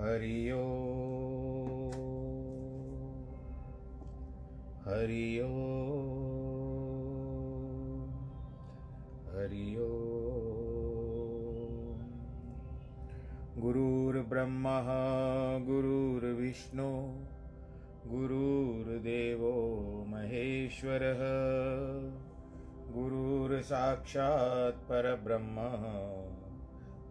हरि ओ। हरि ओ। हरि ओ। गुरुर्ब्रह्मा गुरुर्विष्णु गुरुर्देवो महेश्वरः गुरुर्साक्षात् परब्रह्म।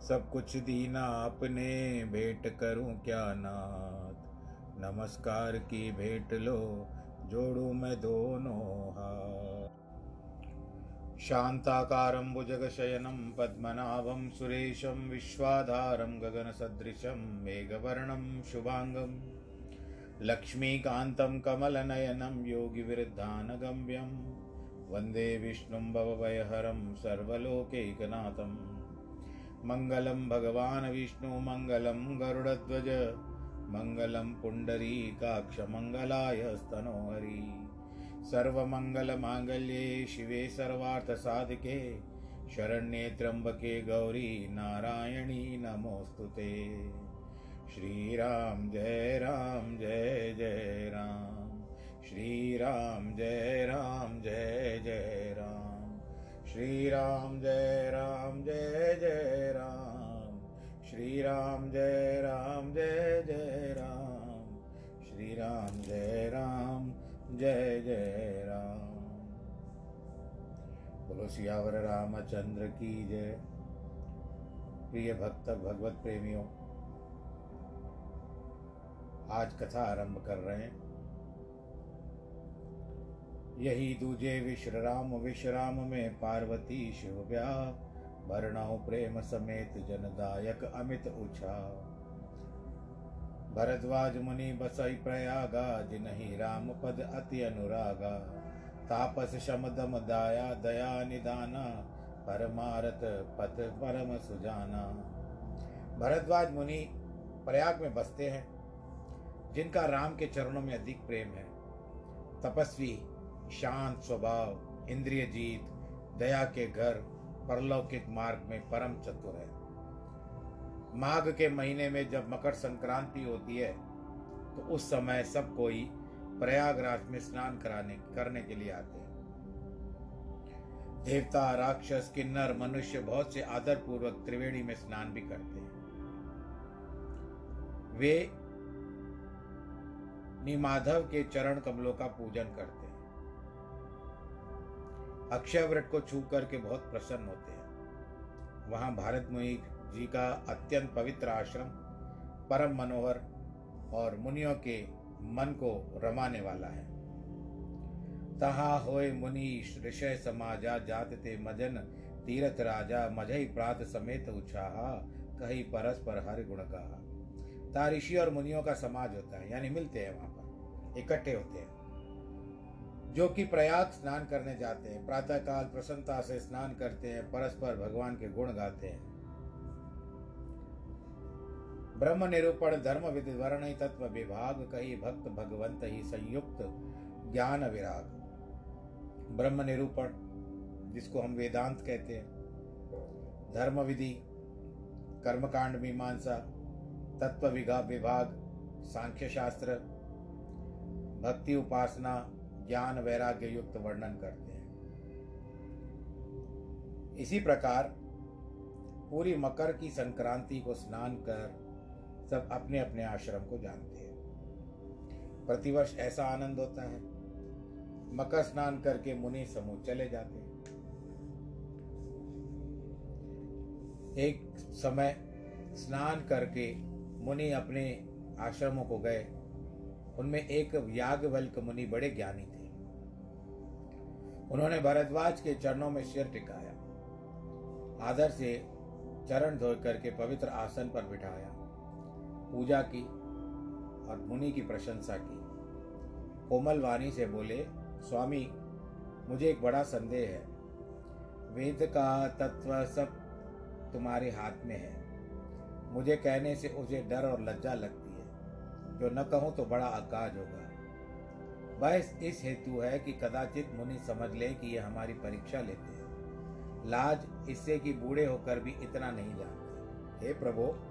सब कुछ दीना अपने भेंट करूँ क्या नाथ? नमस्कार की भेंट लो, जोड़ू मैं दोनों हाथ। शान्ताकारं भुजगशयनं, पद्मनाभं सुरेशं, विश्वाधारं गगनसदृशं, मेघवर्णं शुभाङ्गं लक्ष्मीकान्तं कमलनयनं योगिविरुद्धानगम्यं वंदे विष्णुं भवभयहरं, सर्वलोकैकनाथम्। मङ्गलं भगवान् विष्णु मङ्गलं गरुडध्वज मङ्गलं पुण्डरीकाक्षमङ्गलाय स्तनोहरि। सर्वमङ्गलमाङ्गल्ये शिवे सर्वार्थसाधिके, शरण्ये त्र्यम्बके गौरी नारायणी नमोऽस्तु ते। श्रीराम जय राम, जय जय राम। श्रीराम जय राम, जय जय राम। श्रीराम जय राम जय जय राम। श्रीराम जय राम जय जय राम। श्रीराम जय राम जय जय राम। बोलो, सियावर रामचंद्र की जय। प्रिय भक्त, भगवत प्रेमियों, आज कथा आरंभ कर रहे हैं। यही दूजे विश्राम विश्राम में पार्वती शिव ब्याह भरणाओ प्रेम समेत जनदायक अमित उछा भरद्वाज मुनि बसई प्रयागा, जिनहि राम पद अति अनुरागा। तापस शम दम दाया, दया निदाना परमारत पथ परम सुजाना। भरद्वाज मुनि प्रयाग में बसते हैं, जिनका राम के चरणों में अधिक प्रेम है। तपस्वी शांत स्वभाव, इंद्रिय जीत, दया के घर, परलौकिक मार्ग में परम चतुर है। माघ के महीने में जब मकर संक्रांति होती है तो उस समय सब कोई प्रयागराज में स्नान कराने, करने के लिए आते हैं। देवता, राक्षस, किन्नर, मनुष्य बहुत से आदर पूर्वक त्रिवेणी में स्नान भी करते हैं। वे निमाधव के चरण कमलों का पूजन करते हैं। अक्षय व्रत को छू करके बहुत प्रसन्न होते हैं। वहाँ भारत मुनि जी का अत्यंत पवित्र आश्रम, परम मनोहर और मुनियों के मन को रमाने वाला है। तहा होय मुनि ऋषय समाजा जात ते मजन, तीरथ राजा मजही प्रात समेत उछाहा, कही परस्पर हर गुण कहा। ऋषि और मुनियों का समाज होता है, यानी मिलते हैं वहाँ पर, इकट्ठे होते हैं। जो कि प्रयाग स्नान करने जाते हैं, प्रातःकाल प्रसन्नता से स्नान करते हैं, परस्पर भगवान के गुण गाते हैं। ब्रह्म निरूपण, धर्म विधि वर्ण तत्व विभाग, कही भक्त भगवंत ही संयुक्त ज्ञान विराग। ब्रह्म निरूपण, जिसको हम वेदांत कहते हैं। धर्म विधि, कर्मकांड मीमांसा, तत्व विभाग सांख्य शास्त्र भक्ति उपासना ज्ञान वैराग्य युक्त वर्णन करते हैं। इसी प्रकार, पूरी मकर की संक्रांति को स्नान कर सब अपने अपने आश्रम को जानते हैं। प्रतिवर्ष ऐसा आनंद होता है। मकर स्नान करके मुनि समूह चले जाते हैं। एक समय स्नान करके मुनि अपने आश्रमों को गए। उनमें एक यागवल्क मुनि बड़े ज्ञानी उन्होंने भरद्वाज के चरणों में सिर टिकाया। आदर से चरण धो करके पवित्र आसन पर बिठाया। पूजा की और मुनि की प्रशंसा की। कोमल वाणी से बोले, स्वामी, मुझे एक बड़ा संदेह है। वेद का तत्व सब तुम्हारे हाथ में है। मुझे कहने से उसे डर और लज्जा लगती है। जो न कहूँ तो बड़ा आकाज होगा। बस इस हेतु है कि कदाचित मुनि समझ ले कि यह हमारी परीक्षा लेते हैं। लाज इससे कि बूढ़े होकर भी इतना नहीं जानते। हे प्रभो,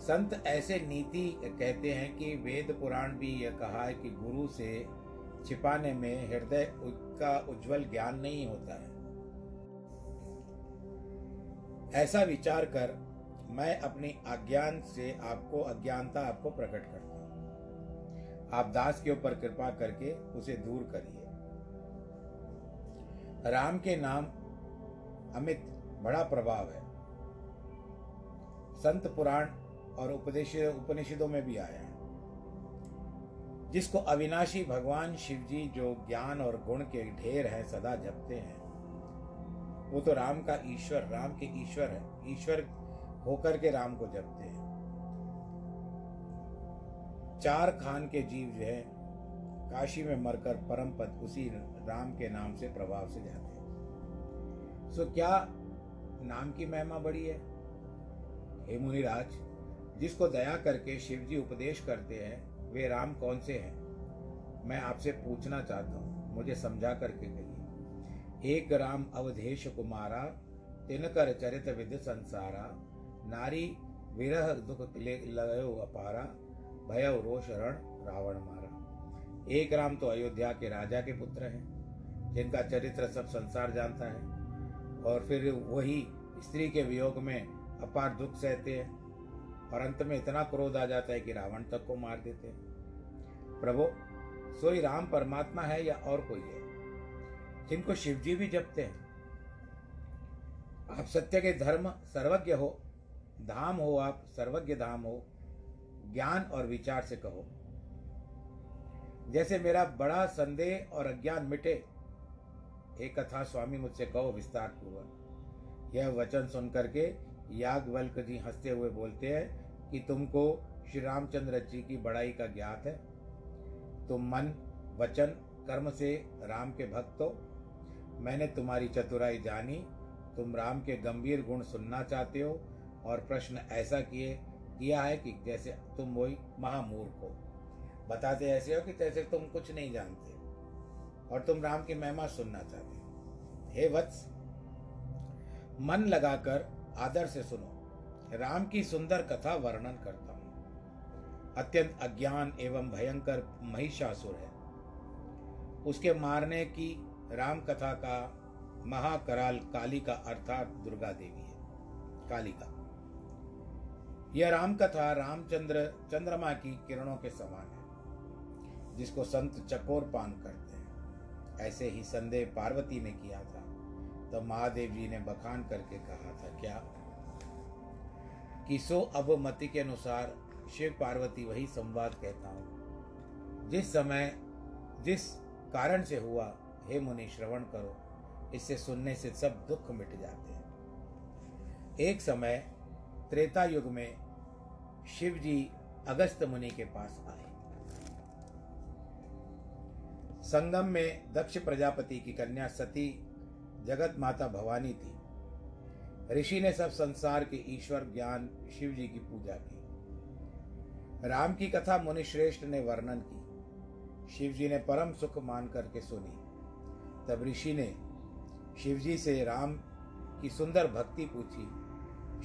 संत ऐसे नीति कहते हैं कि वेद पुराण भी यह कहा है कि गुरु से छिपाने में हृदय का उज्जवल ज्ञान नहीं होता है। ऐसा विचार कर मैं अपनी अज्ञान से आपको, अज्ञानता आपको प्रकट करता आप दास के ऊपर कृपा करके उसे दूर करिए। राम के नाम अमित बड़ा प्रभाव है। संत पुराण और उपदेश उपनिषदों में भी आया है। जिसको अविनाशी भगवान शिव जी जो ज्ञान और गुण के ढेर हैं, सदा जपते हैं, वो तो राम का ईश्वर, राम के ईश्वर है। ईश्वर होकर के राम को जपते हैं। चार खान के जीव जो है, काशी में मरकर परम पद उसी राम के नाम से प्रभाव से जाते हैं। सो क्या नाम की महिमा बड़ी है? हे मुनिराज, जिसको दया करके शिव जी उपदेश करते हैं, वे राम कौन से हैं? मैं आपसे पूछना चाहता हूँ, मुझे समझा करके कहिए। एक राम अवधेश कुमारा, तिनकर चरित विद संसारा, नारी विरह दुख लयो अपारा भय रोष रण रावण मारा। एक राम तो अयोध्या के राजा के पुत्र हैं, जिनका चरित्र सब संसार जानता है, और फिर वही स्त्री के वियोग में अपार दुख सहते हैं, और अंत में इतना क्रोध आ जाता है कि रावण तक को मार देते हैं। प्रभु, सोई राम परमात्मा है या और कोई है? जिनको शिव जी भी जपते हैं। आप सत्य के धर्म सर्वज्ञ हो, धाम हो आप, सर्वज्ञ धाम हो ज्ञान और विचार से कहो। जैसे मेरा बड़ा संदेह और अज्ञान मिटे, एक कथा स्वामी मुझसे कहो विस्तार पूर्वक यह वचन सुन करके याज्ञवल्क जी हँसते हुए बोलते हैं कि तुमको श्री रामचंद्र जी की बड़ाई का ज्ञात है। तुम मन, वचन, कर्म से राम के भक्त हो। मैंने तुम्हारी चतुराई जानी। तुम राम के गंभीर गुण सुनना चाहते हो और प्रश्न ऐसा किए किया है कि जैसे तुम वही महामूर्ख हो। बताते ऐसे हो कि जैसे तुम कुछ नहीं जानते और तुम राम की महिमा सुनना चाहते हो। हे वत्स, मन लगाकर आदर से सुनो। राम की सुंदर कथा वर्णन करता हूँ। अत्यंत अज्ञान एवं भयंकर महिषासुर है। उसके मारने की राम कथा का महाकराल काली का अर्थात दुर्गा देवी है। काली का। यह राम कथा रामचंद्र चंद्रमा की किरणों के समान है, जिसको संत चकोर पान करते हैं। ऐसे ही संदेह पार्वती ने किया था तो महादेव जी ने बखान करके कहा था, क्या? कि सो अब मति के अनुसार शिव पार्वती वही संवाद कहता हूँ। जिस समय, जिस कारण से हुआ, हे मुनि श्रवण करो, इससे सुनने से सब दुख मिट जाते हैं। एक समय, त्रेता युग में शिव जी अगस्त मुनि के पास आए। संगम में दक्ष प्रजापति की कन्या सती, जगत माता भवानी थी। ऋषि ने सब संसार के ईश्वर ज्ञान शिव जी की पूजा की। राम की कथा मुनि श्रेष्ठ ने वर्णन की। शिव जी ने परम सुख मान करके सुनी। तब ऋषि ने शिव जी से राम की सुंदर भक्ति पूछी।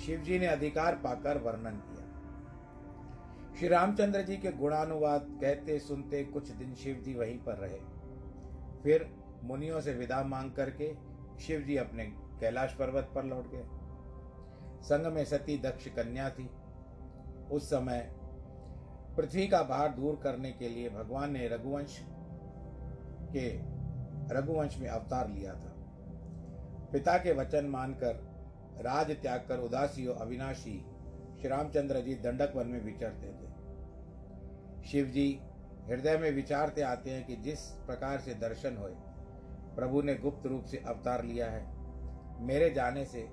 शिव जी ने अधिकार पाकर वर्णन किया। श्री रामचंद्र जी के गुणानुवाद कहते सुनते कुछ दिन शिव जी वहीं पर रहे। फिर मुनियों से विदा मांग करके शिव जी अपने कैलाश पर्वत पर लौट गए। संग में सती दक्ष कन्या थी। उस समय पृथ्वी का भार दूर करने के लिए भगवान ने रघुवंश के रघुवंश में अवतार लिया था। पिता के वचन मानकर राज त्याग कर उदासी और अविनाशी श्री रामचंद्र जी दंडक वन में विचरते थे। शिव जी हृदय में विचारते आते हैं कि जिस प्रकार से दर्शन होए, प्रभु ने गुप्त रूप से अवतार लिया है। मेरे जाने से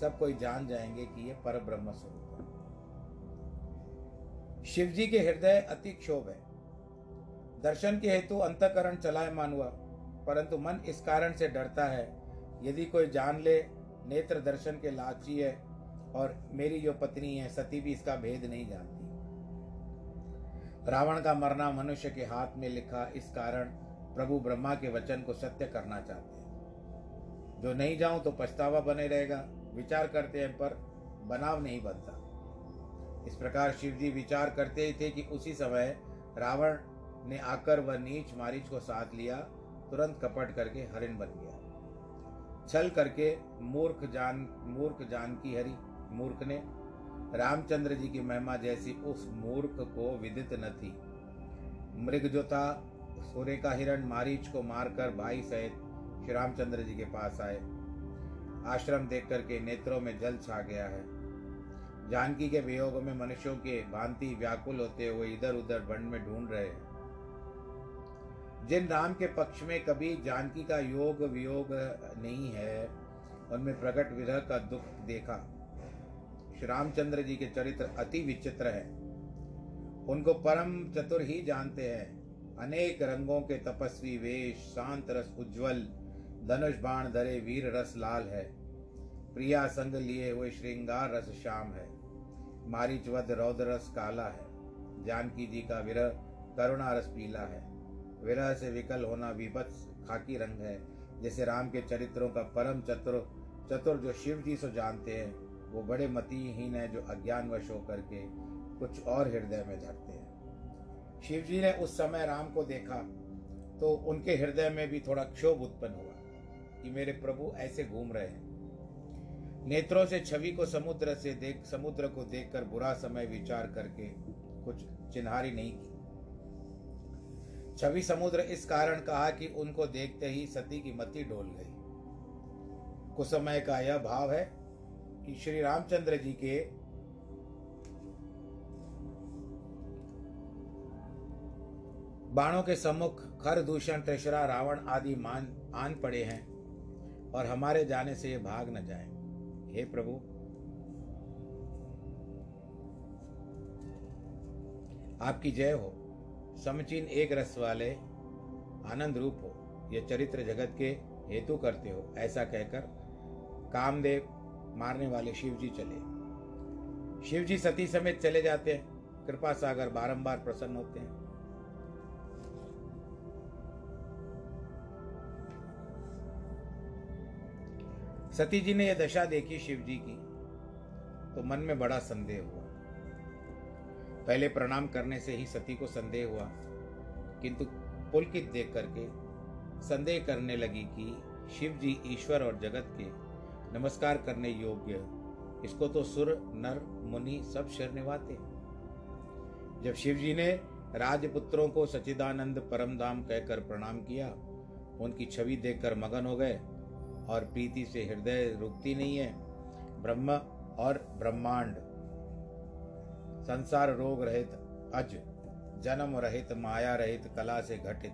सब कोई जान जाएँगे कि यह पर ब्रह्म स्वरूप है। शिव जी के हृदय अति क्षोभ है। दर्शन के हेतु अंतकरण चलायमान हुआ, परंतु मन इस कारण से डरता है, यदि कोई जान ले, नेत्र दर्शन के लाची है और मेरी जो पत्नी है सती भी इसका भेद नहीं जानती। रावण का मरना मनुष्य के हाथ में लिखा इस कारण प्रभु ब्रह्मा के वचन को सत्य करना चाहते हैं। जो नहीं जाऊँ तो पछतावा बने रहेगा। विचार करते हैं पर बनाव नहीं बनता। इस प्रकार शिव जी विचार करते ही थे कि उसी समय रावण ने आकर वह नीच मारीच को साथ लिया, तुरंत कपट करके हरिण बन गया। छल करके मूर्ख जान मूर्ख जान की हरि मूर्ख ने रामचंद्र जी की महिमा जैसी उस मूर्ख को विदित न थी। मृग जो था सूर्य का हिरण मारीच को मारकर भाई सहित श्री रामचंद्र जी के पास आए। आश्रम देख करके नेत्रों में जल छा गया है। जानकी के वियोग में मनुष्यों के भांति व्याकुल होते हुए इधर उधर वन में ढूंढ रहे हैं। जिन राम के पक्ष में कभी जानकी का योग वियोग नहीं है, उनमें प्रकट विरह का दुख देखा। श्री रामचंद्र जी के चरित्र अति विचित्र है। उनको परम चतुर ही जानते हैं। अनेक रंगों के तपस्वी वेश, शांत रस उज्जवल, धनुष बाण धरे वीर रस लाल है। प्रिया संग लिए हुए श्रृंगार रस श्याम है। मारिचवद रौद्र रस काला है। जानकी जी का विरह करुणा रस पीला है। विरह से विकल होना विभत्स खाकी रंग है, जैसे राम के चरित्रों का परम चतुर चतुर जो शिव जी से जानते हैं। वो बड़े मतिहीन है जो अज्ञानवश होकर के कुछ और हृदय में धरते हैं। शिव जी ने उस समय राम को देखा तो उनके हृदय में भी थोड़ा क्षोभ उत्पन्न हुआ कि मेरे प्रभु ऐसे घूम रहे हैं। नेत्रों से छवि को समुद्र से देख, समुद्र को देखकर बुरा समय विचार करके कुछ चिन्हारी नहीं की। छवि समुद्र इस कारण कहा कि उनको देखते ही सती की मति डोल गई। कुछ समय का यह भाव है कि श्री रामचंद्र जी के बाणों के सम्मुख खर दूषण, त्रिशरा, रावण आदि मान, आन पड़े हैं और हमारे जाने से ये भाग न जाए। हे प्रभु। आपकी जय हो। समचीन एक रस वाले, आनंद रूप हो। यह चरित्र जगत के हेतु करते हो, ऐसा कहकर कामदेव मारने वाले शिव जी चले। शिव जी सती समेत चले जाते हैं। कृपा सागर बारंबार प्रसन्न होते हैं। सती जी ने यह दशा देखी शिव जी की तो मन में बड़ा संदेह हुआ। पहले प्रणाम करने से ही सती को संदेह हुआ, किंतु पुलकित देख करके संदेह करने लगी कि शिव जी ईश्वर और जगत के नमस्कार करने योग्य। इसको तो सुर, नर, मुनि सब शर निभाते जब शिव जी ने राजपुत्रों को सचिदानंद परम धाम कहकर प्रणाम किया, उनकी छवि देखकर मगन हो गए और प्रीति से हृदय रुकती नहीं है। ब्रह्म और ब्रह्मांड, संसार रोग रहित, अज, जन्म रहित, माया रहित, कला से घटित।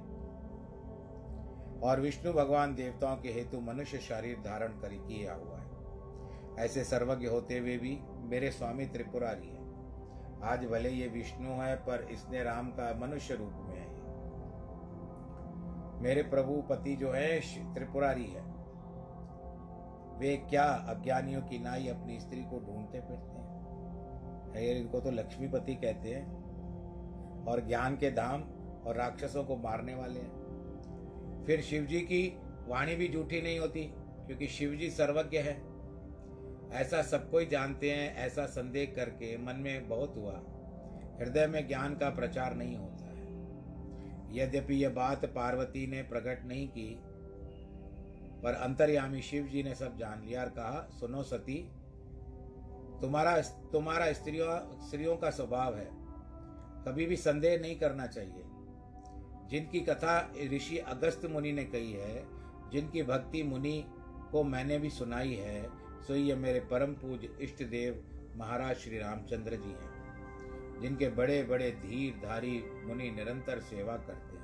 और विष्णु भगवान देवताओं के हेतु मनुष्य शरीर धारण कर किया हुआ है। ऐसे सर्वज्ञ होते हुए भी मेरे स्वामी त्रिपुरारी है। आज भले ये विष्णु है, पर इसने राम का मनुष्य रूप में है। मेरे प्रभु पति जो है त्रिपुरारी है। वे क्या अज्ञानियों की नाई अपनी स्त्री को ढूंढते फिरते हैं? इनको तो लक्ष्मीपति कहते हैं। और ज्ञान के धाम और राक्षसों को मारने वाले हैं। फिर शिवजी की वाणी भी झूठी नहीं होती, क्योंकि शिवजी सर्वज्ञ है। ऐसा सब कोई जानते हैं, ऐसा संदेह करके मन में बहुत हुआ। हृदय में ज्ञान का प्रचार नहीं होता है। यद्यपि यह बात पार्वती ने प्रकट नहीं की, पर अंतर्यामी शिव जी ने सब जान लिया और कहा, सुनो सती, तुम्हारा तुम्हारा स्त्रियों स्त्रियों का स्वभाव है। कभी भी संदेह नहीं करना चाहिए। जिनकी कथा ऋषि अगस्त मुनि ने कही है, जिनकी भक्ति मुनि को मैंने भी सुनाई है, सो ये मेरे परम पूज इष्ट देव महाराज श्री रामचंद्र जी हैं, जिनके बड़े बड़े धीर धारी मुनि निरंतर सेवा करते हैं।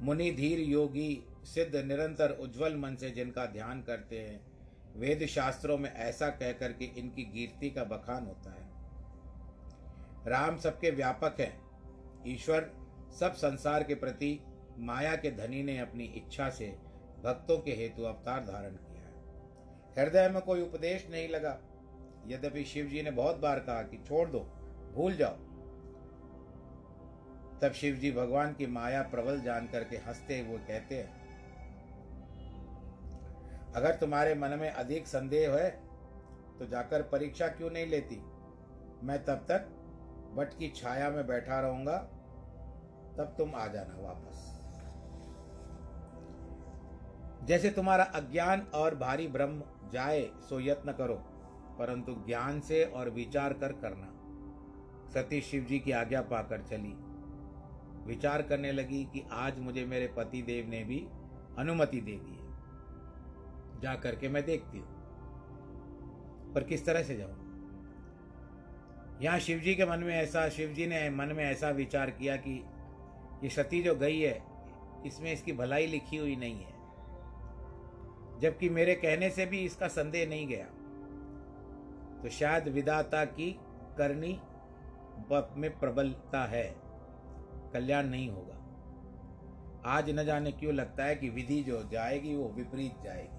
मुनि धीर योगी सिद्ध निरंतर उज्जवल मन से जिनका ध्यान करते हैं, वेद शास्त्रों में ऐसा कहकर के इनकी कीर्ति का बखान होता है। राम सबके व्यापक है, ईश्वर सब संसार के प्रति माया के धनी ने अपनी इच्छा से भक्तों के हेतु अवतार धारण किया है। हृदय में कोई उपदेश नहीं लगा। यद्यपि शिव जी ने बहुत बार कहा कि छोड़ दो, भूल जाओ। तब शिव जी भगवान की माया प्रबल जान करके हँसते हुए कहते हैं, अगर तुम्हारे मन में अधिक संदेह है तो जाकर परीक्षा क्यों नहीं लेती? मैं तब तक वट की छाया में बैठा रहूँगा। तब तुम आ जाना वापस। जैसे तुम्हारा अज्ञान और भारी ब्रह्म जाए, सो यत्न करो, परंतु ज्ञान से और विचार कर करना। सती शिव जी की आज्ञा पाकर चली। विचार करने लगी कि आज मुझे मेरे पति देव ने भी अनुमति दे दी है। जा करके मैं देखती हूँ, पर किस तरह से जाऊँ? यहाँ शिवजी के मन में ऐसा शिवजी ने मन में ऐसा विचार किया कि ये सती जो गई है, इसमें इसकी भलाई लिखी हुई नहीं है। जबकि मेरे कहने से भी इसका संदेह नहीं गया। तो शायद विदाता की करनी में प्रबलता है। कल्याण नहीं होगा। आज न जाने क्यों लगता है कि विधि जो जाएगी वो विपरीत जाएगी।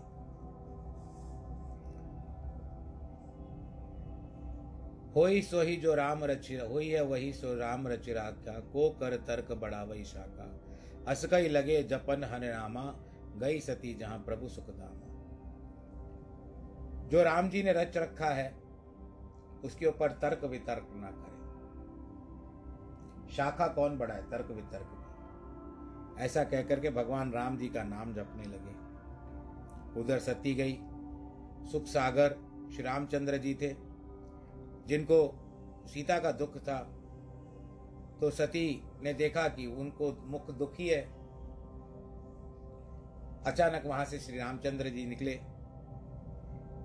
होई सो ही जो राम रच, हुई है वही सो राम रच राख्या को कर तर्क बड़ा वही शाखा असकई लगे जपन हरिनामा गई सती जहाँ प्रभु सुखदामा जो राम जी ने रच रखा है, उसके ऊपर तर्क वितर्क ना करें। शाखा कौन बढ़ाए? तर्क वितर्क की ऐसा कहकर के भगवान राम जी का नाम जपने लगे। उधर सती गई। सुख सागर, श्री रामचंद्र जी थे। जिनको सीता का दुख था। तो सती ने देखा कि उनको मुख दुखी है। अचानक वहाँ से श्री रामचंद्र जी निकले।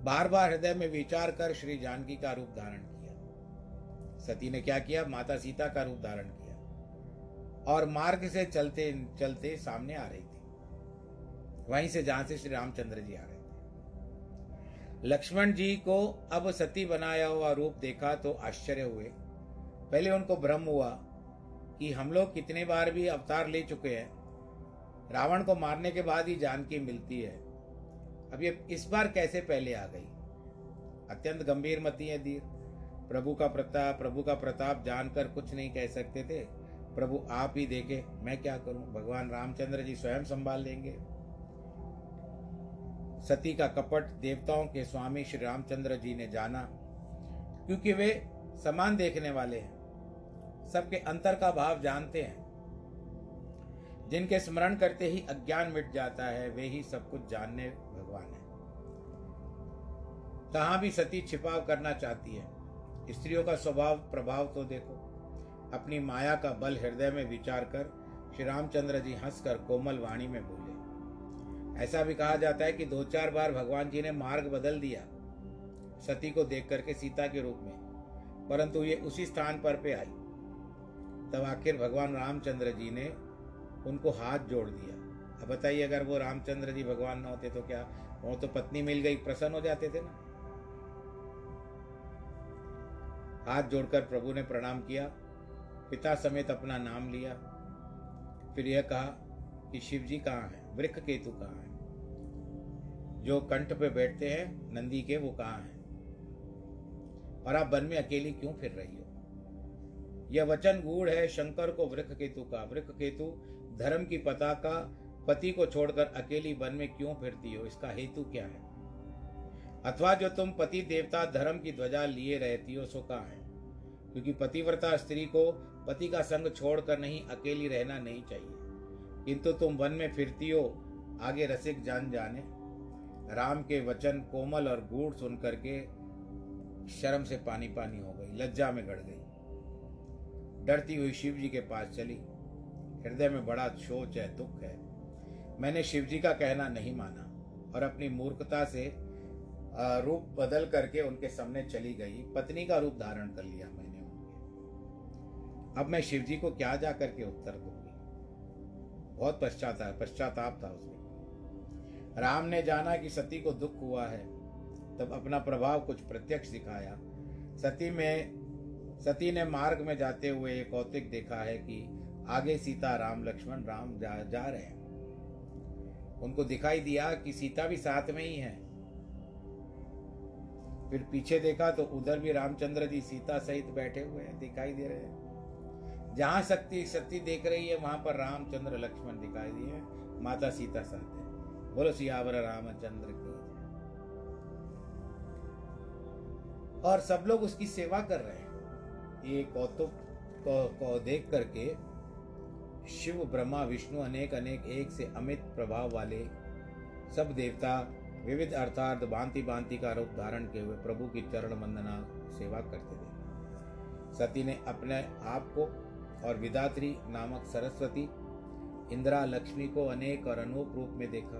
बार बार हृदय में विचार कर श्री जानकी का रूप धारण किया। सती ने क्या किया? माता सीता का रूप धारण किया और मार्ग से चलते चलते सामने आ रही थी। वहीं से जहाँ से श्री रामचंद्र जी आ रहे लक्ष्मण जी को अब सती बनाया हुआ रूप देखा तो आश्चर्य हुए। पहले उनको भ्रम हुआ कि हम लोग कितने बार भी अवतार ले चुके हैं। रावण को मारने के बाद ही जानकी मिलती है। अब ये इस बार कैसे पहले आ गई? अत्यंत गंभीर मती है धीर। प्रभु का प्रताप, प्रभु का प्रताप जानकर कुछ नहीं कह सकते थे। प्रभु आप ही देखे, मैं क्या करूँ? भगवान रामचंद्र जी स्वयं संभाल लेंगे। सती का कपट देवताओं के स्वामी श्री रामचंद्र जी ने जाना, क्योंकि वे समान देखने वाले हैं। सबके अंतर का भाव जानते हैं। जिनके स्मरण करते ही अज्ञान मिट जाता है, वे ही सब कुछ जानने भगवान है। कहाँ भी सती छिपाव करना चाहती है, स्त्रियों का स्वभाव, प्रभाव तो देखो। अपनी माया का बल हृदय में विचार कर श्री रामचंद्र जी हंसकर कोमल वाणी में बोले ऐसा भी कहा जाता है कि दो चार बार भगवान जी ने मार्ग बदल दिया सती को देख करके सीता के रूप में, परंतु ये उसी स्थान पर पे आई। तब आखिर भगवान रामचंद्र जी ने उनको हाथ जोड़ दिया। अब बताइए, अगर वो रामचंद्र जी भगवान न होते तो क्या वो तो पत्नी मिल गई, प्रसन्न हो जाते थे ना? हाथ जोड़कर प्रभु ने प्रणाम किया, पिता समेत अपना नाम लिया। फिर यह कहा कि शिव जी कहाँ हैं? वृक्ष केतु कहाँ हैं? जो कंठ पे बैठते हैं, नंदी के, वो कहाँ हैं? और आप वन में अकेली क्यों फिर रही हो? यह वचन गूढ़ है, शंकर को वृक्ष केतु का। वृक्ष केतु धर्म की पताका पति को छोड़कर अकेली वन में क्यों फिरती हो? इसका हेतु क्या है? अथवा जो तुम पति, देवता, धर्म की ध्वजा लिए रहती हो, सो कहा है? क्योंकि पतिव्रता स्त्री को पति का संग छोड़कर नहीं, अकेली रहना नहीं चाहिए। किंतु तुम वन में फिरती हो, आगे रसिक जान जाने। राम के वचन कोमल और गूढ़ सुन करके शर्म से पानी पानी हो गई, लज्जा में गड़ गई। डरती हुई शिव जी के पास चली। हृदय में बड़ा सोच है, दुख है। मैंने शिव जी का कहना नहीं माना और अपनी मूर्खता से रूप बदल करके उनके सामने चली गई। पत्नी का रूप धारण कर लिया मैंने उनके। अब मैं शिव जी को क्या जा करके उत्तर दूँगी बहुत पश्चाताप पश्चाताप था उसमें। राम ने जाना कि सती को दुख हुआ है तब अपना प्रभाव कुछ प्रत्यक्ष दिखाया। सती में सती ने मार्ग में जाते हुए एक कौतिक देखा है कि आगे सीता राम लक्ष्मण राम जा, जा रहे हैं। उनको दिखाई दिया कि सीता भी साथ में ही है। फिर पीछे देखा तो उधर भी रामचंद्र जी सीता सहित बैठे हुए हैं दिखाई दे रहे हैं। जहाँ शक्ति शक्ति देख रही है वहाँ पर रामचंद्र लक्ष्मण दिखाई दिए माता सीता साथ है। बोलो सियावर रामचंद्र की। और सब लोग उसकी सेवा कर रहे हैं। ये कौतुक को, को देख करके शिव ब्रह्मा विष्णु अनेक अनेक एक से अमित प्रभाव वाले सब देवता विविध अर्थात भांति भांति का रूप धारण किए हुए प्रभु की चरण वंदना सेवा करते थे। सती ने अपने आप को और विदात्री नामक सरस्वती इंदिरा लक्ष्मी को अनेक और अनूप रूप में देखा।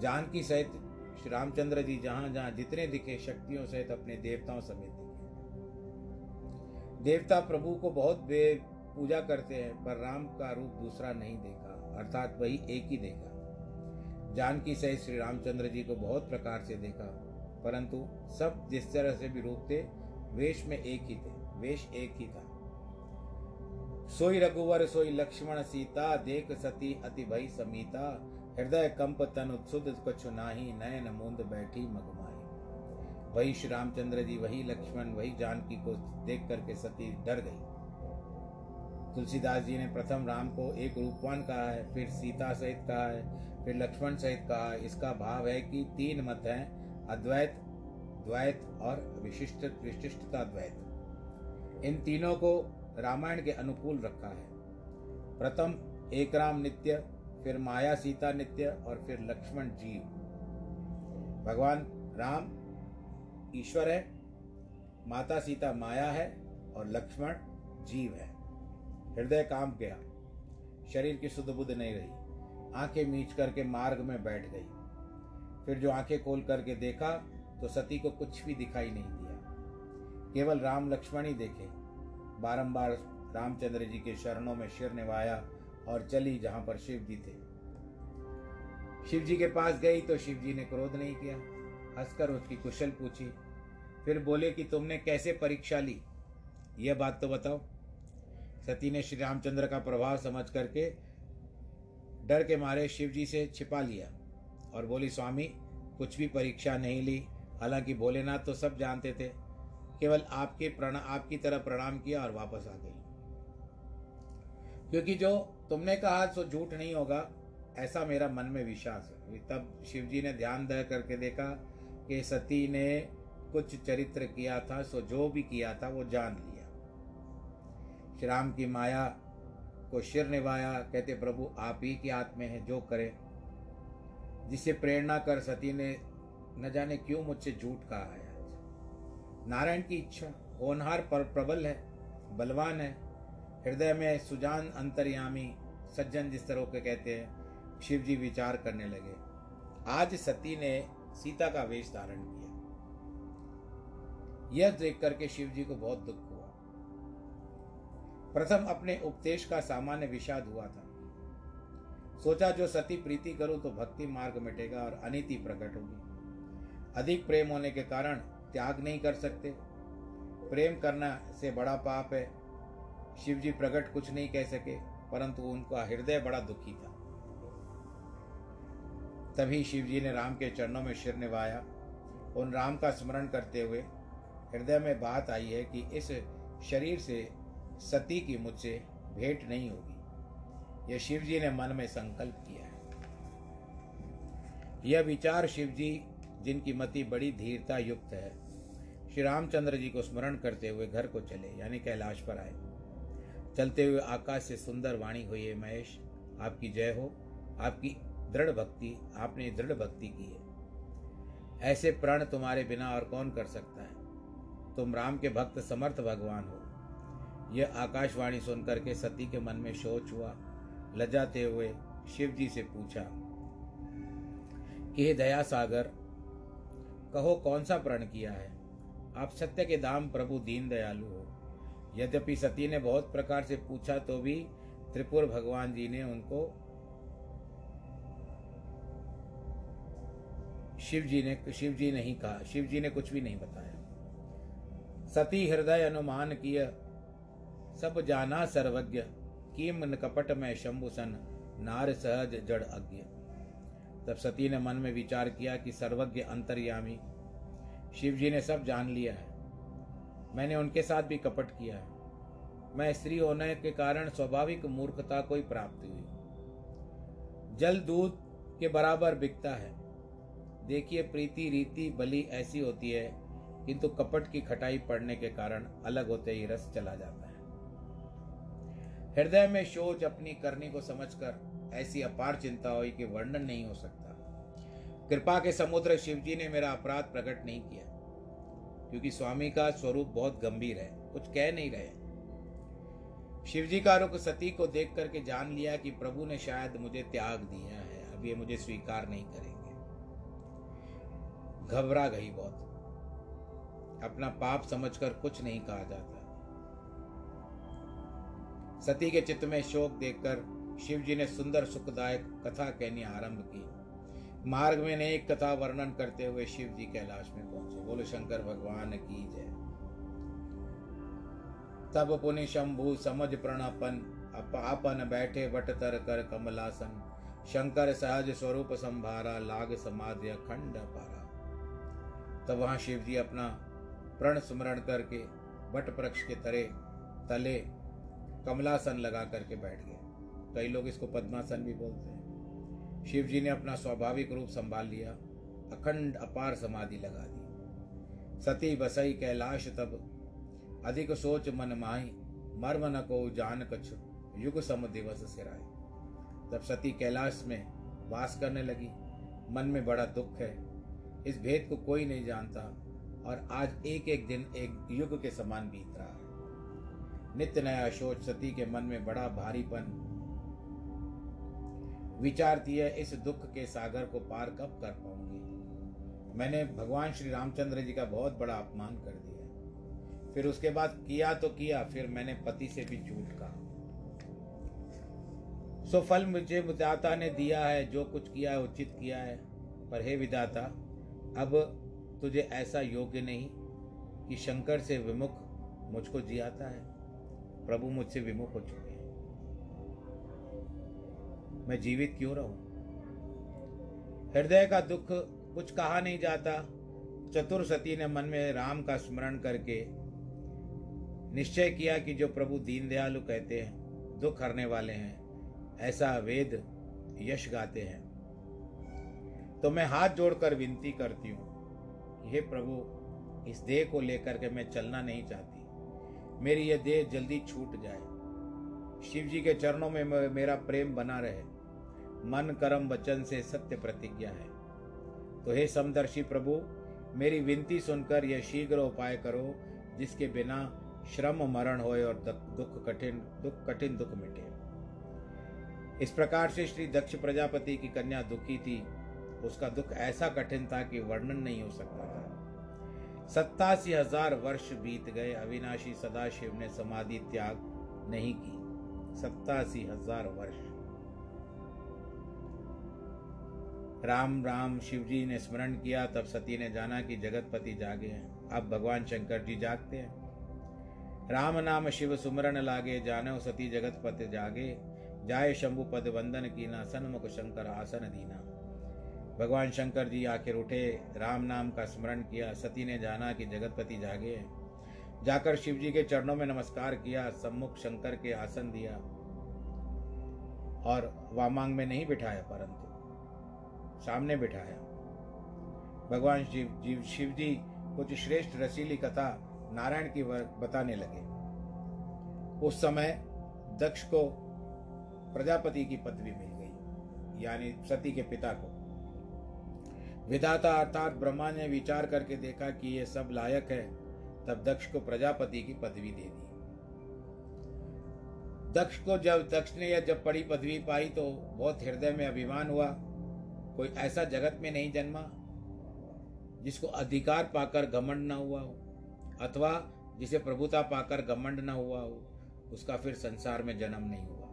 जानकी सहित श्री रामचंद्र जी जहाँ जहाँ जितने दिखे, शक्तियों सहित अपने देवताओं समेत दिखे। देवता प्रभु को बहुत पूजा करते हैं, पर राम का रूप दूसरा नहीं देखा, अर्थात वही एक ही देखा। जानकी सहित श्री रामचंद्र जी को बहुत प्रकार से देखा, परंतु सब जिस तरह से भी रूप थे वेश में एक ही थे, वेश एक ही था। सोई रघुवर, सोई लक्ष्मण, सीता, देख सती, अति भई समीता। हृदय कंप तन उत्सुद कुछ नाही, नयन मूंद बैठी मगमाई वही श्री रामचंद्र जी, वही लक्ष्मण, वही जानकी को देख करके सती डर गई। तुलसीदास जी ने प्रथम राम को एक रूपवान कहा है, फिर सीता सहित कहा है, फिर लक्ष्मण सहित कहा है। इसका भाव है कि तीन मत हैं, अद्वैत, द्वैत और विशिष्ट, विशिष्टता द्वैत। इन तीनों को रामायण के अनुकूल रखा है। प्रथम एक राम नित्य, फिर माया सीता नित्य और फिर लक्ष्मण जीव। भगवान राम ईश्वर है, माता सीता माया है और लक्ष्मण जीव है। हृदय काम गया। शरीर की शुद्ध बुद्ध नहीं रही। आँखें मीच करके मार्ग में बैठ गई। फिर जो आँखें खोल करके देखा तो सती को कुछ भी दिखाई नहीं दिया। केवल राम लक्ष्मण ही देखे। बारंबार रामचंद्र जी के शरणों में शिर निभाया और चली जहाँ पर शिव जी थे। शिव जी के पास गई तो शिव जी ने क्रोध नहीं किया, हंसकर उसकी कुशल पूछी, फिर बोले कि तुमने कैसे परीक्षा ली? यह बात तो बताओ। सती ने श्री रामचंद्र का प्रभाव समझ करके डर के मारे शिव जी से छिपा लिया और बोली, स्वामी, कुछ भी परीक्षा नहीं ली। हालाँकि भोलेनाथ तो सब जानते थे। केवल आपके प्रणा, आपकी तरह प्रणाम किया और वापस आ गई। क्योंकि जो तुमने कहा, सो झूठ नहीं होगा, ऐसा मेरा मन में विश्वास है। तब शिव जी ने ध्यान दे करके देखा कि सती ने कुछ चरित्र किया था, सो जो भी किया था, वो जान लिया। श्री राम की माया को शिर निभाया, कहते, प्रभु, आप ही की हाथ में है, जो करे। जिसे प्रेरणा कर सती ने, न जाने क्यों मुझसे झूठ कहा है। नारायण की इच्छा होनहार पर प्रबल है, बलवान है। हृदय में सुजान अंतर्यामी सज्जन जिस तरह के कहते हैं शिव जी विचार करने लगे। आज सती ने सीता का वेश धारण किया। यह देख करके शिव जी को बहुत दुख हुआ। प्रथम अपने उपदेश का सामान्य विषाद हुआ था। सोचा जो सती प्रीति करूँ तो भक्ति मार्ग मिटेगा और अनिति प्रकट होगी। अधिक प्रेम होने के कारण त्याग नहीं कर सकते। प्रेम करना से बड़ा पाप है। शिव जी प्रकट कुछ नहीं कह सके, परंतु उनका हृदय बड़ा दुखी था। तभी शिव जी ने राम के चरणों में शिर निभाया उन राम का स्मरण करते हुए हृदय में बात आई है कि इस शरीर से सती की मुझसे भेंट नहीं होगी। यह शिव जी ने मन में संकल्प किया है। यह विचार शिव जी जिनकी मति बड़ी धीरता युक्त है श्री रामचंद्र जी को स्मरण करते हुए घर को चले, यानी कैलाश पर आए। चलते हुए आकाश से सुंदर वाणी हुई, है महेश, आपकी जय हो, आपकी दृढ़ भक्ति, आपने दृढ़ भक्ति की है। ऐसे प्रण तुम्हारे बिना और कौन कर सकता है? तुम राम के भक्त समर्थ भगवान हो। यह आकाशवाणी सुनकर के सती के मन में शोच हुआ। लजाते हुए शिव जी से पूछा कि हे दया सागर कहो कौन सा प्रण किया है? आप सत्य के दाम प्रभु दीन दयालु हो। यद्यपि सती ने बहुत प्रकार से पूछा तो भी त्रिपुर भगवान जी ने उनको शिव जी ने, शिव जी नहीं कहा, शिव जी ने कुछ भी नहीं बताया। सती हृदय अनुमान किया, सब जाना सर्वज्ञ, किम कपट में शंभुसन नार सहज जड़ अज्ञ। तब सती ने मन में विचार किया कि सर्वज्ञ अंतर्यामी शिव जी ने सब जान लिया है। मैंने उनके साथ भी कपट किया है। मैं स्त्री होने के कारण स्वाभाविक मूर्खता को ही प्राप्त हुई। जल दूध के बराबर बिकता है। देखिए, प्रीति, रीति, बलि ऐसी होती है, किंतु कपट की खटाई पड़ने के कारण अलग होते ही रस चला जाता है। हृदय में सोच अपनी करनी को समझकर ऐसी अपार चिंता हुई कि वर्णन नहीं हो सकता। कृपा के समुद्र शिव जी ने मेरा अपराध प्रकट नहीं किया, क्योंकि स्वामी का स्वरूप बहुत गंभीर है, कुछ कह नहीं रहे। शिव जी का रुख सती को देख करके जान लिया कि प्रभु ने शायद मुझे त्याग दिया है, अब ये मुझे स्वीकार नहीं करेंगे। घबरा गई बहुत। अपना पाप समझकर कुछ नहीं कहा जाता। सती के चित्त में शोक देखकर शिव जी ने सुंदर सुखदायक कथा कहनी आरंभ की। मार्ग में अनेक कथा वर्णन करते हुए शिव जी कैलाश में पहुँचे। बोले, शंकर भगवान की जय। तब पुनि शंभु समझ प्रणपन अपन बैठे बट तर कर कमलासन। शंकर सहज स्वरूप संभारा, लाग समाधि खंड पारा। तब वहाँ शिव जी अपना प्रण स्मरण करके बट वृक्ष के तरे, तले कमलासन लगा करके बैठ गए। कई लोग इसको पद्मासन भी बोलते हैं। शिव जी ने अपना स्वाभाविक रूप संभाल लिया, अखंड अपार समाधि लगा दी। सती बसई कैलाश तब, अधिक सोच मन माही, मर्म न को जान कछ, युग सम दिवस सिराय तब सती कैलाश में वास करने लगी, मन में बड़ा दुख है, इस भेद को कोई नहीं जानता, और आज एक एक दिन एक युग के समान बीत रहा है। नित्य नया सोच सती के मन में बड़ा भारीपन विचारती है, इस दुख के सागर को पार कब कर पाऊँगी? मैंने भगवान श्री रामचंद्र जी का बहुत बड़ा अपमान कर दिया फिर उसके बाद किया तो किया, फिर मैंने पति से भी झूठ कहा। सो फल मुझे विदाता ने दिया है, जो कुछ किया है उचित किया है। पर हे विदाता, अब तुझे ऐसा योग्य नहीं कि शंकर से विमुख मुझको जियाता है। प्रभु मुझसे विमुख हो चुके मैं जीवित क्यों रहूँ? हृदय का दुख कुछ कहा नहीं जाता। चतुर सती ने मन में राम का स्मरण करके निश्चय किया कि जो प्रभु दीनदयालु कहते हैं, दुख हरने वाले हैं, ऐसा वेद यश गाते हैं। तो मैं हाथ जोड़कर विनती करती हूँ, हे प्रभु, इस देह को लेकर के मैं चलना नहीं चाहती। मेरी यह देह जल्दी छूट जाए। शिव जी के चरणों में मेरा प्रेम बना रहे। मन कर्म वचन से सत्य प्रतिज्ञा है। तो हे समदर्शी प्रभु, मेरी विनती सुनकर यह शीघ्र उपाय करो, जिसके बिना श्रम मरण होए और दुख कठिन दुख कठिन दुख मिटे। इस प्रकार से श्री दक्ष प्रजापति की कन्या दुखी थी। उसका दुख ऐसा कठिन था कि वर्णन नहीं हो सकता था। सत्तासी हज़ार वर्ष बीत गए, अविनाशी सदाशिव ने समाधि त्याग नहीं की। सत्तासी हज़ार वर्ष। राम राम शिव जी ने स्मरण किया, तब सती ने जाना कि जगतपति जागे हैं। अब भगवान शंकर जी जागते हैं। राम नाम शिव सुमरण लागे जानो सती जगतपति जागे। जाय शंभु पद वंदन की ना सन्मुख शंकर आसन दीना। भगवान शंकर जी आखिर उठे, राम नाम का स्मरण किया, सती ने जाना कि जगतपति जागे जाकर शिव जी के चरणों में नमस्कार किया, सम्मुख शंकर के आसन दिया। और वामांग में नहीं बिठाया परंतु। सामने बिठाया। भगवान शिव, जीव शिव जी कुछ श्रेष्ठ रसीली कथा नारायण की बताने लगे। उस समय दक्ष को प्रजापति की पदवी मिल गई, यानी सती के पिता को। विधाता अर्थात ब्रह्मा ने विचार करके देखा कि ये सब लायक है, तब दक्ष को प्रजापति की पदवी दे दी। दक्ष को जब, दक्ष ने यह जब पड़ी पदवी पाई तो बहुत हृदय में अभिमान हुआ। कोई ऐसा जगत में नहीं जन्मा जिसको अधिकार पाकर घमंड न हुआ हो, अथवा जिसे प्रभुता पाकर घमंड न हुआ हो, उसका फिर संसार में जन्म नहीं हुआ।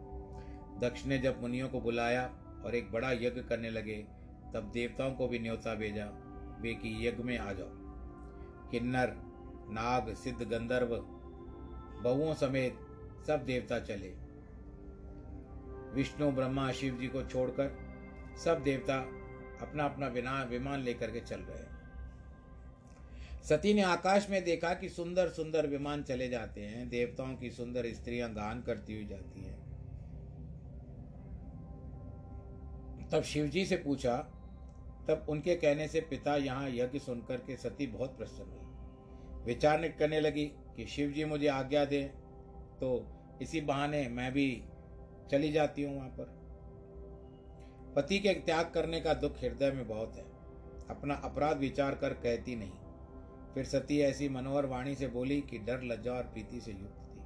दक्ष ने जब मुनियों को बुलाया और एक बड़ा यज्ञ करने लगे, तब देवताओं को भी न्योता भेजा, वे कि यज्ञ में आ जाओ। किन्नर, नाग, सिद्ध, गंधर्व, बहुओं समेत सब देवता चले। विष्णु, ब्रह्मा, शिव जी को छोड़कर सब देवता अपना अपना विना, विमान लेकर के चल रहे सती ने आकाश में देखा कि सुंदर सुंदर विमान चले जाते हैं, देवताओं की सुंदर स्त्रियाँ गान करती हुई जाती हैं। तब शिवजी से पूछा, तब उनके कहने से पिता यहाँ यज्ञ सुनकर के सती बहुत प्रसन्न हुई। विचार करने लगी कि शिव जी मुझे आज्ञा दे तो इसी बहाने मैं भी चली जाती हूँ वहाँ पर। पति के त्याग करने का दुख हृदय में बहुत है। अपना अपराध विचार कर कहती नहीं। फिर सती ऐसी मनोहर वाणी से बोली कि डर, लज्जा और प्रीति से युक्त थी।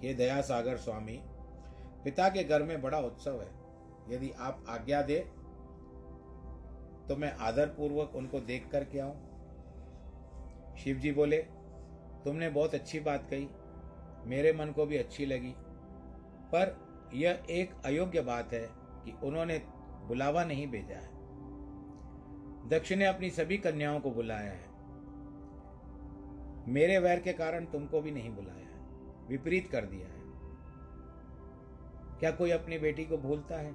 कि दया सागर स्वामी, पिता के घर में बड़ा उत्सव है। यदि आप आज्ञा दे तो मैं आदर पूर्वक उनको देख कर के आऊँ। शिव जी बोले, तुमने बहुत अच्छी बात कही। मेरे मन को भी अच्छी लगी। पर यह एक अयोग्य बात है कि उन्होंने बुलावा नहीं भेजा है। दक्ष ने अपनी सभी कन्याओं को बुलाया है। मेरे वैर के कारण तुमको भी नहीं बुलाया है। विपरीत कर दिया है। क्या कोई अपनी बेटी को भूलता है?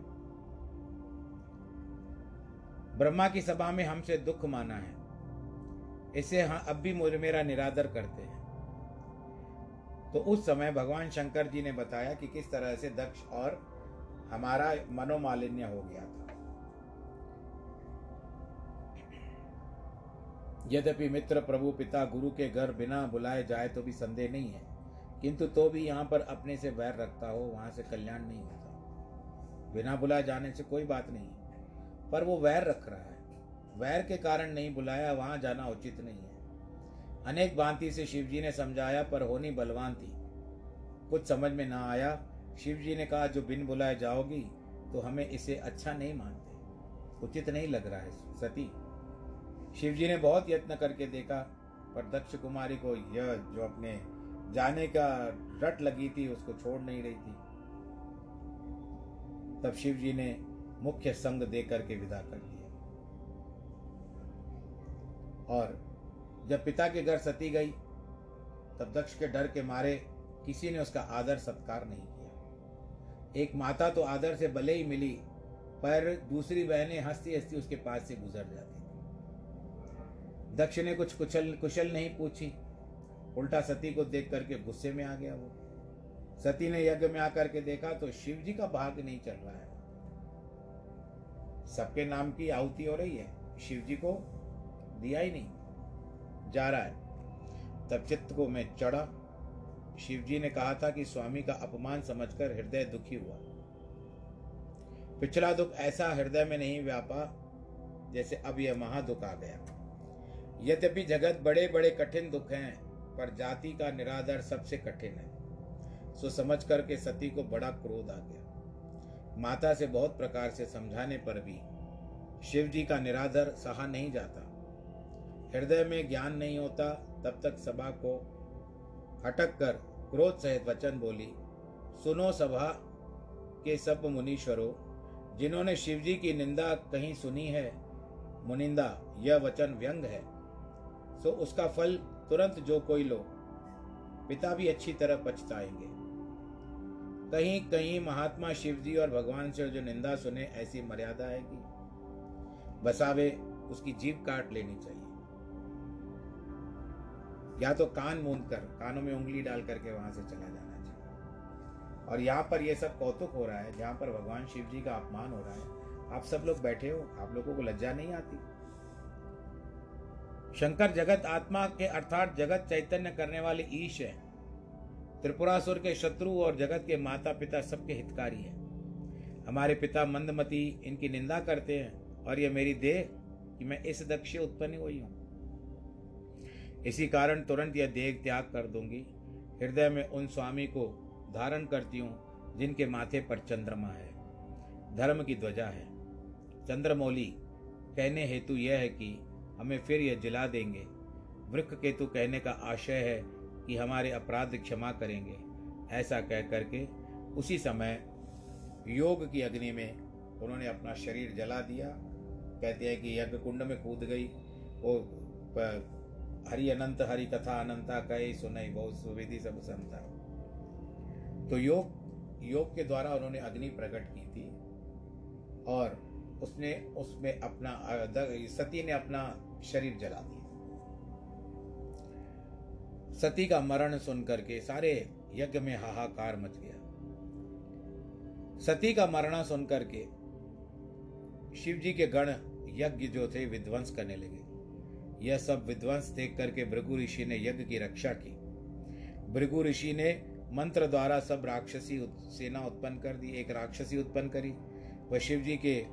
ब्रह्मा की सभा में हमसे दुख माना है। इसे हाँ अब भी मुझे मेरा निरादर करते हैं। तो उस समय भगवान शंकर जी ने बताया कि किस तरह से दक्ष और हमारा मनोमालिन्य हो गया था। यद्यपि मित्र, प्रभु, पिता, गुरु के घर बिना बुलाए जाए तो भी संदेह नहीं है। किंतु तो भी यहाँ पर अपने से वैर रखता हो, वहाँ से कल्याण नहीं होता। बिना बुलाए जाने से कोई बात नहीं पर वो वैर रख रहा है। वैर के कारण नहीं बुलाया, वहाँ जाना उचित नहीं है। अनेक भांति से शिवजी ने समझाया, पर होनी बलवान थी। कुछ समझ में ना आया, शिवजी ने कहा, जो बिन बुलाए जाओगी तो हमें इसे अच्छा नहीं मानते। उचित नहीं लग रहा है, सती। शिवजी ने बहुत यत्न करके देखा, पर दक्ष कुमारी को यह जो अपने जाने का रट लगी थी, उसको छोड़ नहीं रही थी। तब शिवजी ने मुख्य संग दे करके विदा कर दिया। और जब पिता के घर सती गई, तब दक्ष के डर के मारे किसी ने उसका आदर सत्कार नहीं किया। एक माता तो आदर से भले ही मिली, पर दूसरी बहनें हंसती हंसती उसके पास से गुजर जाती। दक्ष ने कुछ कुशल कुशल नहीं पूछी। उल्टा सती को देख करके गुस्से में आ गया वो। सती ने यज्ञ में आकर के देखा तो शिव जी का भाग नहीं चल रहा है। सबके नाम की आहुति हो रही है। शिव जी को दिया ही नहीं। जा रहा है। तब चित्त को मैं चढ़ा। शिव जी ने कहा था कि स्वामी का अपमान समझकर हृदय दुखी हुआ। पिछला दुख ऐसा हृदय में नहीं व्यापा जैसे अब यह महादुख आ गया। यद्यपि जगत बड़े बड़े कठिन दुख हैं, पर जाति का निरादर सबसे कठिन है। सो समझ करके सती को बड़ा क्रोध आ गया। माता से बहुत प्रकार से समझाने पर भी शिव जी का निरादर सहा नहीं जाता। हृदय में ज्ञान नहीं होता, तब तक सभा को हटक कर क्रोध सहित वचन बोली, सुनो सभा के सब मुनीश्वरों, जिन्होंने शिवजी की निंदा कहीं सुनी है, मुनिंदा, यह वचन व्यंग है। तो उसका फल तुरंत जो कोई लो। पिता भी अच्छी तरह पछताएँगे। कहीं कहीं महात्मा शिव जी और भगवान से जो निंदा सुने, ऐसी मर्यादा कि बसावे उसकी जीव काट लेनी चाहिए। या तो कान मूंद कर, कानों में उंगली डाल करके वहाँ से चला जाना चाहिए। और यहाँ पर यह सब कौतुक हो रहा है, जहाँ पर भगवान शिव जी का अपमान हो रहा है। आप सब लोग बैठे हो, आप लोगों को लज्जा नहीं आती? शंकर जगत आत्मा के अर्थात जगत चैतन्य करने वाले ईश है। त्रिपुरासुर के शत्रु और जगत के माता पिता सबके हितकारी हैं। हमारे पिता मंदमती इनकी निंदा करते हैं और यह मेरी देह कि मैं इस दक्ष उत्पन्न हुई हूँ। इसी कारण तुरंत यह देह त्याग कर दूँगी। हृदय में उन स्वामी को धारण करती हूँ जिनके माथे पर चंद्रमा है। धर्म की ध्वजा है। चंद्रमौली, कहने हेतु यह है कि हमें फिर यह जिला देंगे। वृक्ष केतु कहने का आशय है कि हमारे अपराध क्षमा करेंगे। ऐसा कह करके उसी समय योग की अग्नि में उन्होंने अपना शरीर जला दिया। कहते हैं कि यज्ञ कुंड में कूद गई वो हरि अनंत हरि कथा अनंता कहे, सुनई बहुत सुविधि सब समता तो योग योग के द्वारा उन्होंने अग्नि प्रकट की थी और उसने उसमें अपना सती ने अपना शरीर जला दिया सती का मरण सुन करके सारे यज्ञ में हाहाकार मच गया। सती का मरणा सुन करके शिव जी के गण यज्ञ जो थे विध्वंस करने लगे। यह सब विध्वंस देख करके भृगु ऋषि ने यज्ञ की रक्षा की। भृगु ऋषि ने मंत्र द्वारा सब राक्षसी सेना उत्पन्न कर दी, एक राक्षसी उत्पन्न करी। वह शिव जी के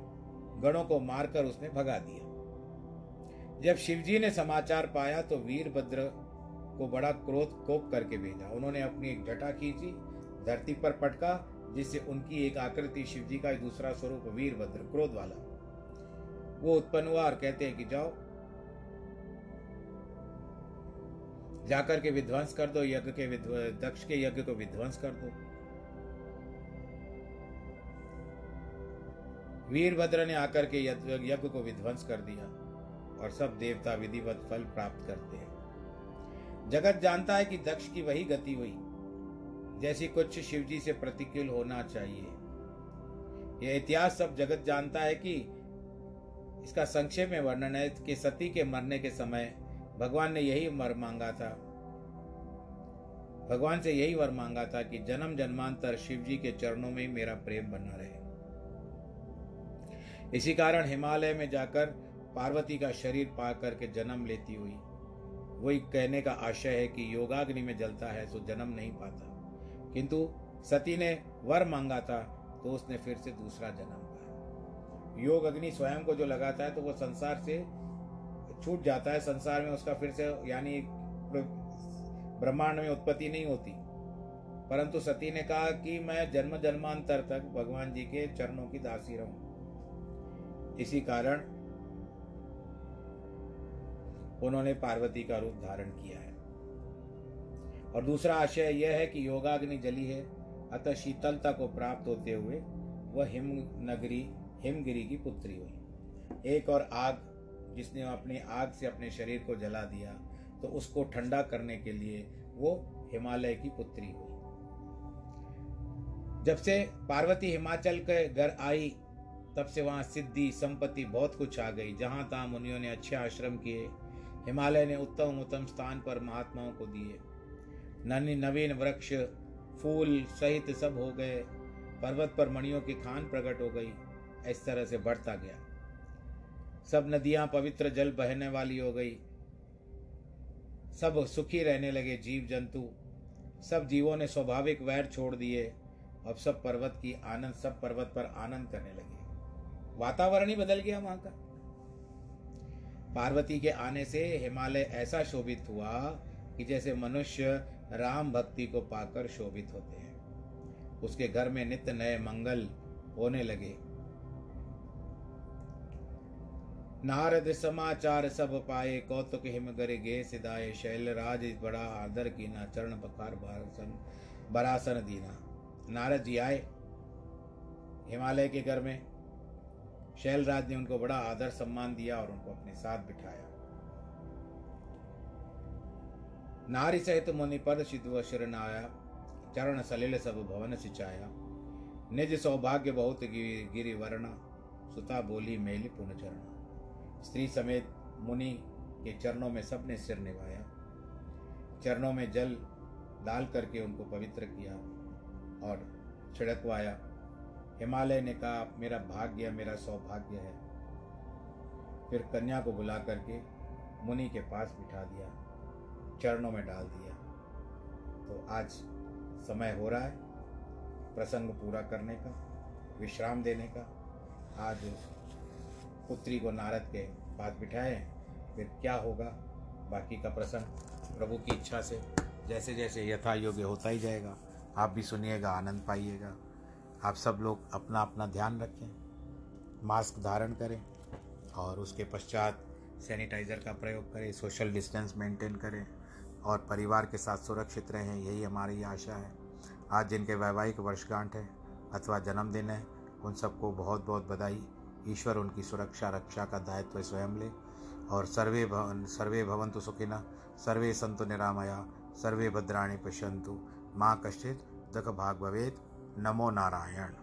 गणों को मारकर उसने भगा दिया। जब शिवजी ने समाचार पाया तो वीरभद्र को बड़ा क्रोध कोप करके भेजा। उन्होंने अपनी एक जटा खींची, धरती पर पटका, जिससे उनकी एक आकृति शिवजी का दूसरा स्वरूप वीरभद्र क्रोध वाला। वो उत्पन्न हुआ और कहते हैं कि, जाओ, जाकर के विध्वंस कर दो, यज्ञ के दक्ष के यज्ञ को विध्वंस कर दो। वीरभद्र ने आकर के यज्ञ को विध्वंस कर दिया। और सब देवता विधिवत फल प्राप्त करते हैं। जगत जानता है कि दक्ष की वही गति हुई। जैसी कुछ शिवजी से प्रतिकूल होना चाहिए। यह इतिहास सब जगत जानता है कि इसका संक्षेप में वर्णन है कि सती के मरने के समय भगवान ने यही वर मांगा था। भगवान से यही वर मांगा था कि जन्म जन्मांतर शिव जी के चरणों में ही मेरा प्रेम बना रहे। इसी कारण हिमालय में जाकर पार्वती का शरीर पा करके जन्म लेती हुई। वही कहने का आशय है कि योगाग्नि में जलता है तो जन्म नहीं पाता। किंतु सती ने वर मांगा था तो उसने फिर से दूसरा जन्म पाया। योग अग्नि स्वयं को जो लगाता है तो वो संसार से छूट जाता है। संसार में उसका फिर से, यानी ब्रह्मांड में उत्पत्ति नहीं होती। परंतु सती ने कहा कि मैं जन्म जन्मांतर तक भगवान जी के चरणों की दासी रहूँ। इसी कारण उन्होंने पार्वती का रूप धारण किया है। और दूसरा आशय यह है कि योगाग्नि जली है, अतः शीतलता को प्राप्त होते हुए वह हिम नगरी हिमगिरी की पुत्री हुई। एक और आग, जिसने अपनी आग से अपने शरीर को जला दिया तो उसको ठंडा करने के लिए वो हिमालय की पुत्री हुई। जब से पार्वती हिमाचल के घर आई, तब से वहाँ सिद्धि, संपत्ति बहुत कुछ आ गई, जहाँ तहां मुनियों ने अच्छे आश्रम किए हिमालय ने उत्तम उत्तम स्थान पर महात्माओं को दिए। ननी नवीन वृक्ष, फूल सहित सब हो गए। पर्वत पर मणियों की खान प्रकट हो गई। इस तरह से बढ़ता गया। सब नदियाँ पवित्र जल बहने वाली हो गई। सब सुखी रहने लगे जीव जंतु सब जीवों ने स्वाभाविक वैर छोड़ दिए। अब सब पर्वत की आनंद, सब पर्वत पर आनंद करने लगे। वातावरण ही बदल गया वहाँ का। पार्वती के आने से हिमालय ऐसा शोभित हुआ कि जैसे मनुष्य राम भक्ति को पाकर शोभित होते हैं। उसके घर में नित्य नए मंगल होने लगे। नारद समाचार सब पाए, कौतुक हिम गर गे सिदाए शैल राज बड़ा आदर की ना चरण बरासन बरासन दीना। नारद जी आए हिमालय के घर में। शैलराज ने उनको बड़ा आदर सम्मान दिया और उनको अपने साथ बिठाया। नारी सहित मुनि पद शिव शरण आया, चरण सलिल सब भवन सिंचाया। निज सौभाग्य बहुत गिरी वर्णा सुता बोली मेल पुन चरण स्त्री समेत मुनि के चरणों में सबने सिर निभाया। चरणों में जल डाल करके उनको पवित्र किया और छिड़कवाया। हिमालय ने कहा, मेरा भाग्य, मेरा सौभाग्य है। फिर कन्या को बुला करके मुनि के पास बिठा दिया, चरणों में डाल दिया। तो आज समय हो रहा है प्रसंग पूरा करने का, विश्राम देने का। आज पुत्री को नारद के पास बिठाए, फिर क्या होगा? बाकी का प्रसंग प्रभु की इच्छा से जैसे जैसे यथा योग्य होता ही जाएगा। आप भी सुनिएगा, आनंद पाइएगा। आप सब लोग अपना अपना ध्यान रखें, मास्क धारण करें और उसके पश्चात सैनिटाइज़र का प्रयोग करें, सोशल डिस्टेंस मेंटेन करें और परिवार के साथ सुरक्षित रहें, यही हमारी आशा है। आज जिनके वैवाहिक वर्षगांठ है अथवा जन्मदिन है, उन सबको बहुत बहुत बधाई। ईश्वर उनकी सुरक्षा, रक्षा का दायित्व स्वयं ले और सर्वे भवन, सर्वे भवंतु सुखिना सर्वे संतु निरामया, सर्वे भद्राणी पश्यंतु माँ कश्चित, दुख भाग भवेद नमो नारायण।